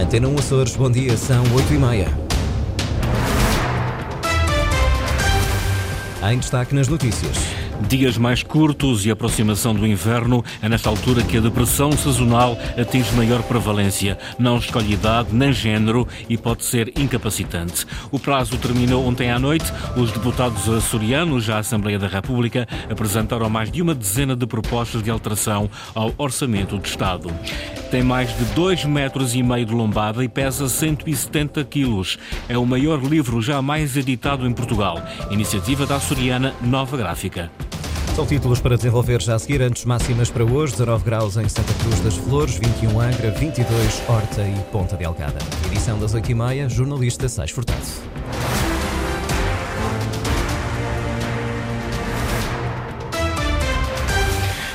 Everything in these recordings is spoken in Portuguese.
Antena 1 Açores, bom dia, são 8 e meia. Em destaque nas notícias. Dias mais curtos e aproximação do inverno é nesta altura que a depressão sazonal atinge maior prevalência. Não escolhe idade nem género e pode ser incapacitante. O prazo terminou ontem à noite. Os deputados açorianos à Assembleia da República apresentaram mais de uma dezena de propostas de alteração ao Orçamento do Estado. Tem mais de 2 metros e meio de lombada e pesa 170 quilos. É o maior livro jamais editado em Portugal. Iniciativa da açoriana Nova Gráfica. São títulos para desenvolver já a seguir, antes máximas para hoje, 19 graus em Santa Cruz das Flores, 21 Angra, 22 Horta e Ponta Delgada. Edição das 8h30, jornalista Sais Furtado.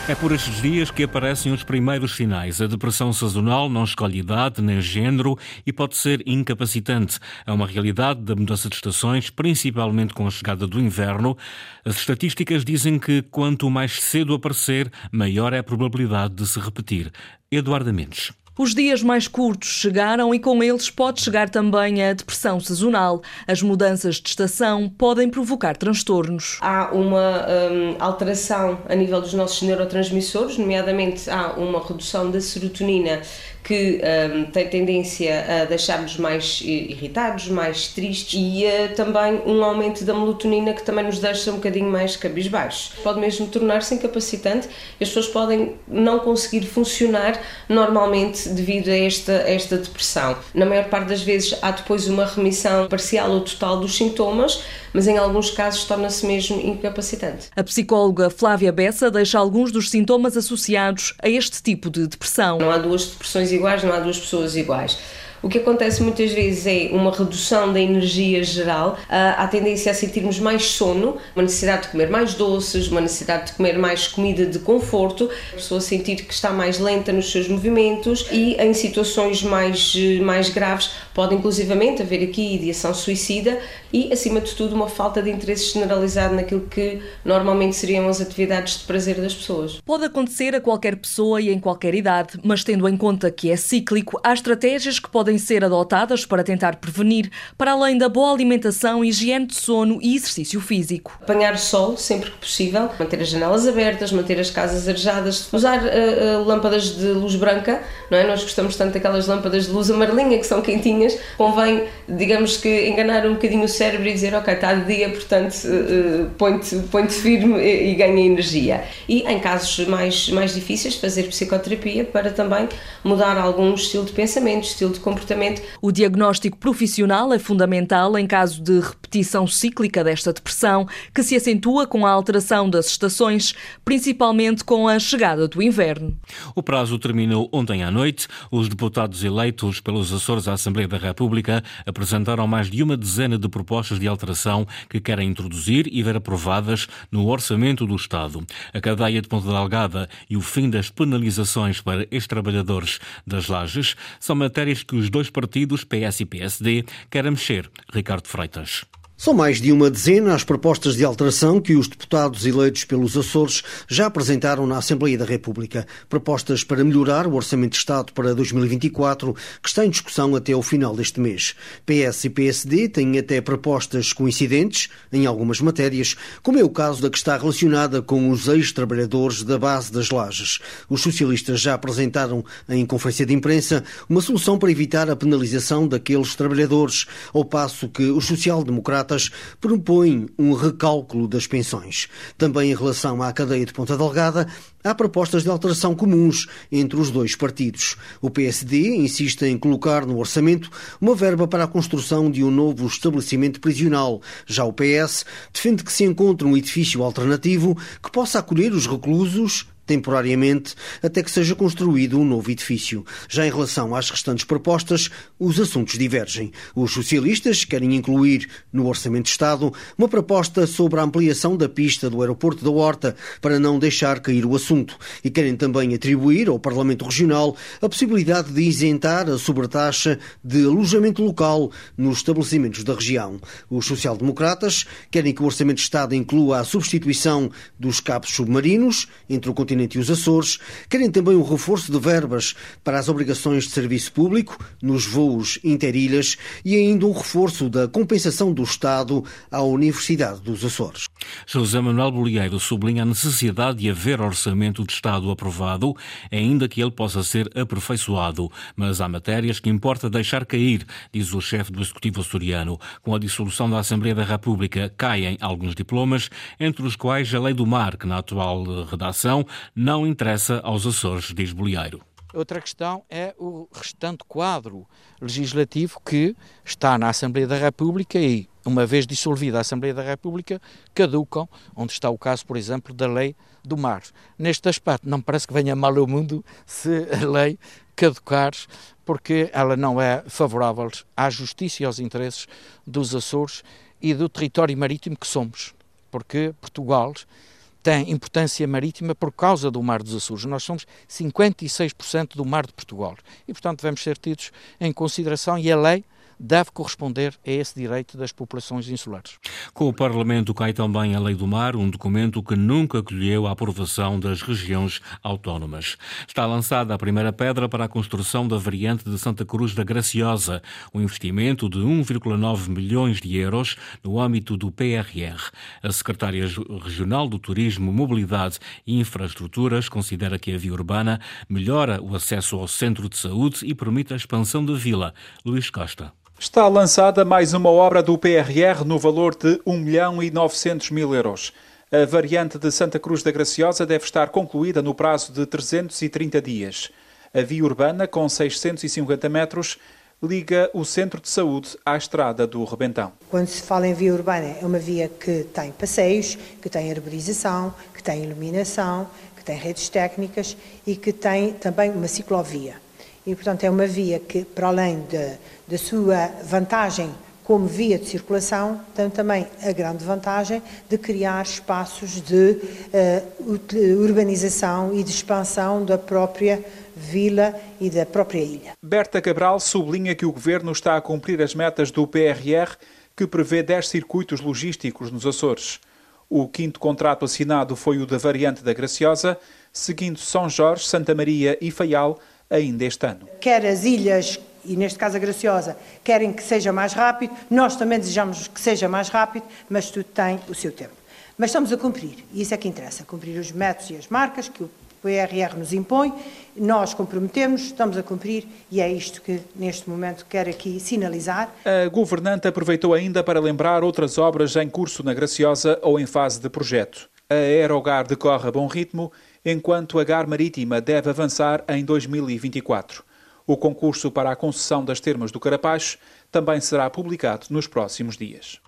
É por estes dias que aparecem os primeiros sinais. A depressão sazonal não escolhe idade nem género e pode ser incapacitante. É uma realidade da mudança de estações, principalmente com a chegada do inverno. As estatísticas dizem que quanto mais cedo aparecer, maior é a probabilidade de se repetir. Eduardo Mendes. Os dias mais curtos chegaram e com eles pode chegar também a depressão sazonal. As mudanças de estação podem provocar transtornos. Há uma um, alteração a nível dos nossos neurotransmissores, nomeadamente há uma redução da serotonina que um, tem tendência a deixar-nos mais irritados, mais tristes e uh, também um aumento da melatonina que também nos deixa um bocadinho mais cabisbaixos. Pode mesmo tornar-se incapacitante e as pessoas podem não conseguir funcionar normalmente devido a esta, a esta depressão. Na maior parte das vezes há depois uma remissão parcial ou total dos sintomas, mas em alguns casos torna-se mesmo incapacitante. A psicóloga Flávia Bessa deixa alguns dos sintomas associados a este tipo de depressão. Não há duas depressões iguais, não há duas pessoas iguais. O que acontece muitas vezes é uma redução da energia geral, há a tendência a sentirmos mais sono, uma necessidade de comer mais doces, uma necessidade de comer mais comida de conforto, a pessoa sentir que está mais lenta nos seus movimentos e em situações mais, mais graves pode inclusivamente haver aqui ideação suicida e, acima de tudo, uma falta de interesse generalizado naquilo que normalmente seriam as atividades de prazer das pessoas. Pode acontecer a qualquer pessoa e em qualquer idade, mas tendo em conta que é cíclico, há estratégias que podem ser adotadas para tentar prevenir, para além da boa alimentação, higiene de sono e exercício físico. Apanhar sol sempre que possível, manter as janelas abertas, manter as casas arejadas, usar uh, lâmpadas de luz branca, não é? Nós gostamos tanto daquelas lâmpadas de luz amarelinha que são quentinhas, convém, digamos que, enganar um bocadinho o cérebro e dizer, ok, está de dia, portanto, uh, põe-te põe firme e, e ganha energia. E em casos mais, mais difíceis, fazer psicoterapia para também mudar algum estilo de pensamento, estilo de comportamento comportamento. O diagnóstico profissional é fundamental em caso de repetição cíclica desta depressão, que se acentua com a alteração das estações, principalmente com a chegada do inverno. O prazo terminou ontem à noite. Os deputados eleitos pelos Açores à Assembleia da República apresentaram mais de uma dezena de propostas de alteração que querem introduzir e ver aprovadas no orçamento do Estado. A cadeia de Ponta Delgada e o fim das penalizações para ex-trabalhadores das lajes são matérias que os dois partidos, PS e PSD, querem mexer. Ricardo Freitas. São mais de uma dezena as propostas de alteração que os deputados eleitos pelos Açores já apresentaram na Assembleia da República. Propostas para melhorar o Orçamento de Estado para 2024, que está em discussão até o final deste mês. PS e PSD têm até propostas coincidentes em algumas matérias, como é o caso da que está relacionada com os ex-trabalhadores da base das lajes. Os socialistas já apresentaram em conferência de imprensa uma solução para evitar a penalização daqueles trabalhadores, ao passo que os social-democratas Democratas propõem um recálculo das pensões. Também em relação à cadeia de Ponta Delgada, há propostas de alteração comuns entre os dois partidos. O PSD insiste em colocar no orçamento uma verba para a construção de um novo estabelecimento prisional. Já o PS defende que se encontre um edifício alternativo que possa acolher os reclusos temporariamente até que seja construído um novo edifício. Já em relação às restantes propostas, os assuntos divergem. Os socialistas querem incluir no Orçamento de Estado uma proposta sobre a ampliação da pista do aeroporto da Horta para não deixar cair o assunto e querem também atribuir ao Parlamento Regional a possibilidade de isentar a sobretaxa de alojamento local nos estabelecimentos da região. Os social-democratas querem que o Orçamento de Estado inclua a substituição dos cabos submarinos entre o continente continente e os Açores, querem também um reforço de verbas para as obrigações de serviço público nos voos interilhas e ainda um reforço da compensação do Estado à Universidade dos Açores. José Manuel Bolieiro sublinha a necessidade de haver orçamento de Estado aprovado, ainda que ele possa ser aperfeiçoado. Mas há matérias que importa deixar cair, diz o chefe do Executivo açoriano. Com a dissolução da Assembleia da República, caem alguns diplomas, entre os quais a Lei do Mar, que na atual redação não interessa aos Açores, diz Bolieiro. Outra questão é o restante quadro legislativo que está na Assembleia da República e, uma vez dissolvida a Assembleia da República, caducam, onde está o caso, por exemplo, da Lei do Mar. Neste aspecto, não parece que venha mal ao mundo se a lei caducar, porque ela não é favorável à justiça e aos interesses dos Açores e do território marítimo que somos, porque Portugal tem importância marítima por causa do Mar dos Açores. Nós somos 56% do Mar de Portugal e, portanto, devemos ser tidos em consideração e a lei deve corresponder a esse direito das populações insulares. Com o Parlamento cai também a Lei do Mar, um documento que nunca acolheu a aprovação das regiões autónomas. Está lançada a primeira pedra para a construção da variante de Santa Cruz da Graciosa, um investimento de 1,9 milhões de euros no âmbito do PRR. A secretária regional do Turismo, Mobilidade e Infraestruturas considera que a via urbana melhora o acesso ao centro de saúde e permite a expansão da vila. Luís Costa. Está lançada mais uma obra do PRR no valor de 1 milhão e 900 mil euros. A variante de Santa Cruz da Graciosa deve estar concluída no prazo de 330 dias. A via urbana, com 650 metros, liga o centro de saúde à estrada do Rebentão. Quando se fala em via urbana, é uma via que tem passeios, que tem arborização, que tem iluminação, que tem redes técnicas e que tem também uma ciclovia. E, portanto, é uma via que, para além da sua vantagem como via de circulação, tem também a grande vantagem de criar espaços de uh, urbanização e de expansão da própria vila e da própria ilha. Berta Cabral sublinha que o governo está a cumprir as metas do PRR, que prevê 10 circuitos logísticos nos Açores. O quinto contrato assinado foi o da variante da Graciosa, seguindo São Jorge, Santa Maria e Faial ainda este ano. Quer as ilhas, e neste caso a Graciosa, querem que seja mais rápido, nós também desejamos que seja mais rápido, mas tudo tem o seu tempo. Mas estamos a cumprir, e isso é que interessa, cumprir os métodos e as marcas que o PRR nos impõe, nós comprometemos, estamos a cumprir e é isto que neste momento quero aqui sinalizar. A governante aproveitou ainda para lembrar outras obras em curso na Graciosa ou em fase de projeto. A Aerogar decorre a bom ritmo enquanto a GAR Marítima deve avançar em 2024. O concurso para a concessão das termas do Carapaz também será publicado nos próximos dias.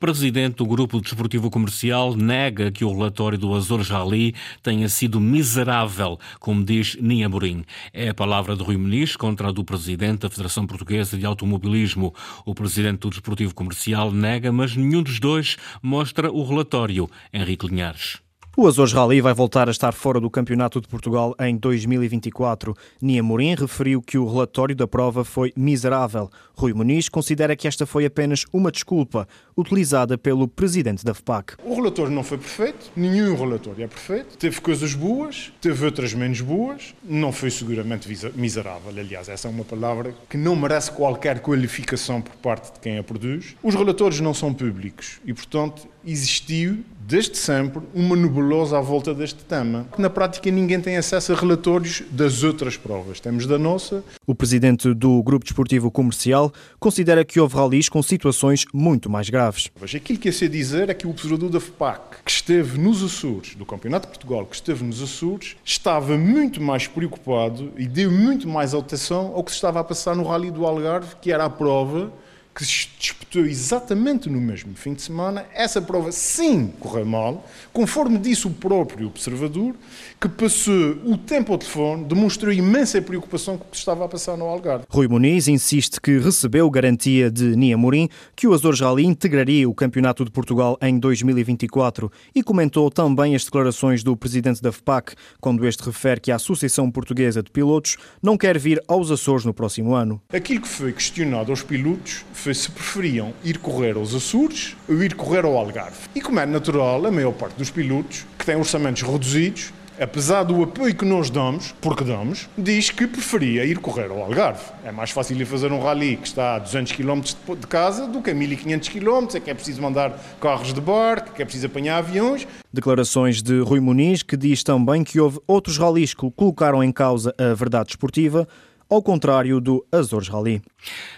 Presidente do Grupo Desportivo Comercial nega que o relatório do Azor Jali tenha sido miserável, como diz Nia Morim. É a palavra de Rui Muniz contra a do Presidente da Federação Portuguesa de Automobilismo. O Presidente do Desportivo Comercial nega, mas nenhum dos dois mostra o relatório. Henrique Linhares. O Azores Rally vai voltar a estar fora do Campeonato de Portugal em 2024. Nia Morim referiu que o relatório da prova foi miserável. Rui Muniz considera que esta foi apenas uma desculpa utilizada pelo presidente da FPAC. O relatório não foi perfeito, nenhum relatório é perfeito. Teve coisas boas, teve outras menos boas, não foi seguramente miserável. Aliás, essa é uma palavra que não merece qualquer qualificação por parte de quem a produz. Os relatórios não são públicos e, portanto, existiu desde sempre uma nebulosa à volta deste tema. Na prática, ninguém tem acesso a relatórios das outras provas. Temos da nossa. O presidente do Grupo Desportivo Comercial considera que houve ralis com situações muito mais graves. Aquilo que eu sei dizer é que o observador da FPAC, que esteve nos Açores, do Campeonato de Portugal, que esteve nos Açores, estava muito mais preocupado e deu muito mais atenção ao que se estava a passar no Rally do Algarve, que era a prova que se disputou exatamente no mesmo fim de semana, essa prova sim correu mal, conforme disse o próprio observador, que passou o tempo ao telefone, demonstrou imensa preocupação com o que estava a passar no Algarve. Rui Muniz insiste que recebeu garantia de Nia Morim que o Azores Rally integraria o Campeonato de Portugal em 2024 e comentou também as declarações do presidente da FPAC, quando este refere que a Associação Portuguesa de Pilotos não quer vir aos Açores no próximo ano. Aquilo que foi questionado aos pilotos se preferiam ir correr aos Açores ou ir correr ao Algarve. E como é natural, a maior parte dos pilotos, que têm orçamentos reduzidos, apesar do apoio que nós damos, porque damos, diz que preferia ir correr ao Algarve. É mais fácil ir fazer um rally que está a 200 km de casa do que a 1500 km, é que é preciso mandar carros de barco, que é preciso apanhar aviões. Declarações de Rui Muniz, que diz também que houve outros ralis que colocaram em causa a verdade esportiva, ao contrário do Azores Rally.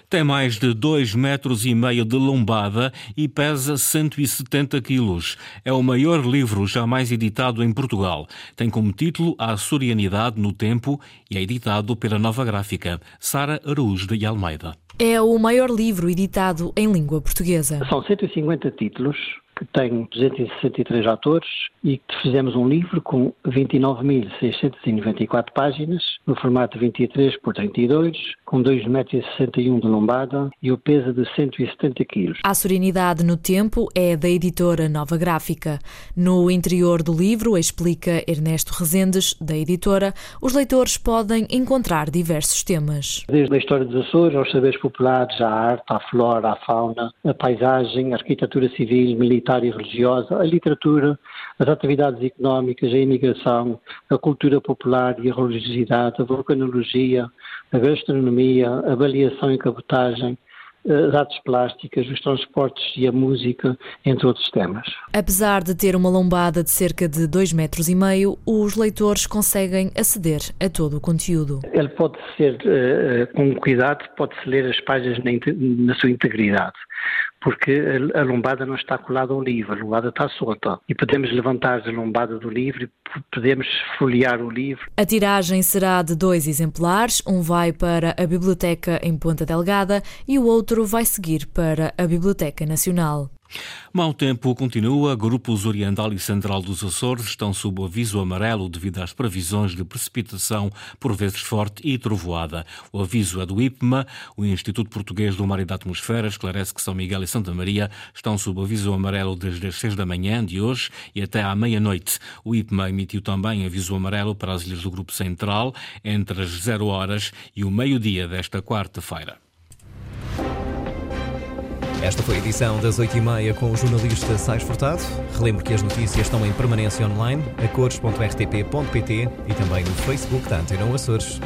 Tem mais de 2 metros e meio de lombada e pesa 170 quilos. É o maior livro jamais editado em Portugal. Tem como título A Sorianidade no Tempo e é editado pela Nova Gráfica, Sara Araújo de Almeida. É o maior livro editado em língua portuguesa. São 150 títulos que tem 263 autores e fizemos um livro com 29.694 páginas, no formato 23 por 32, com 2,61 metros de lombada e o peso de 170 quilos. A Serenidade no Tempo é da editora Nova Gráfica. No interior do livro, explica Ernesto Rezendes, da editora, os leitores podem encontrar diversos temas. Desde a história dos Açores, aos saberes populares, à arte, à flora, à fauna, a paisagem, a arquitetura civil, militar e religiosa, a literatura, as atividades económicas, a imigração, a cultura popular e a religiosidade, a vulcanologia, a gastronomia, a avaliação e cabotagem, as artes plásticas, os transportes e a música, entre outros temas. Apesar de ter uma lombada de cerca de 2,5 metros e meio, os leitores conseguem aceder a todo o conteúdo. Ele pode ser, eh, com cuidado, pode-se ler as páginas na sua integridade porque a lombada não está colada ao livro, a lombada está solta. E podemos levantar a lombada do livro e podemos folhear o livro. A tiragem será de dois exemplares, um vai para a Biblioteca em Ponta Delgada e o outro vai seguir para a Biblioteca Nacional. Mau tempo continua. Grupos Oriental e Central dos Açores estão sob aviso amarelo devido às previsões de precipitação, por vezes forte e trovoada. O aviso é do IPMA. O Instituto Português do Mar e da Atmosfera esclarece que São Miguel e Santa Maria estão sob aviso amarelo desde as 6 da manhã de hoje e até à meia-noite. O IPMA emitiu também aviso amarelo para as ilhas do Grupo Central entre as 0 horas e o meio-dia desta quarta-feira. Esta foi a edição das 8h30 com o jornalista Sais Furtado. Relembro que as notícias estão em permanência online, a cores.rtp.pt e também no Facebook da Antena Açores.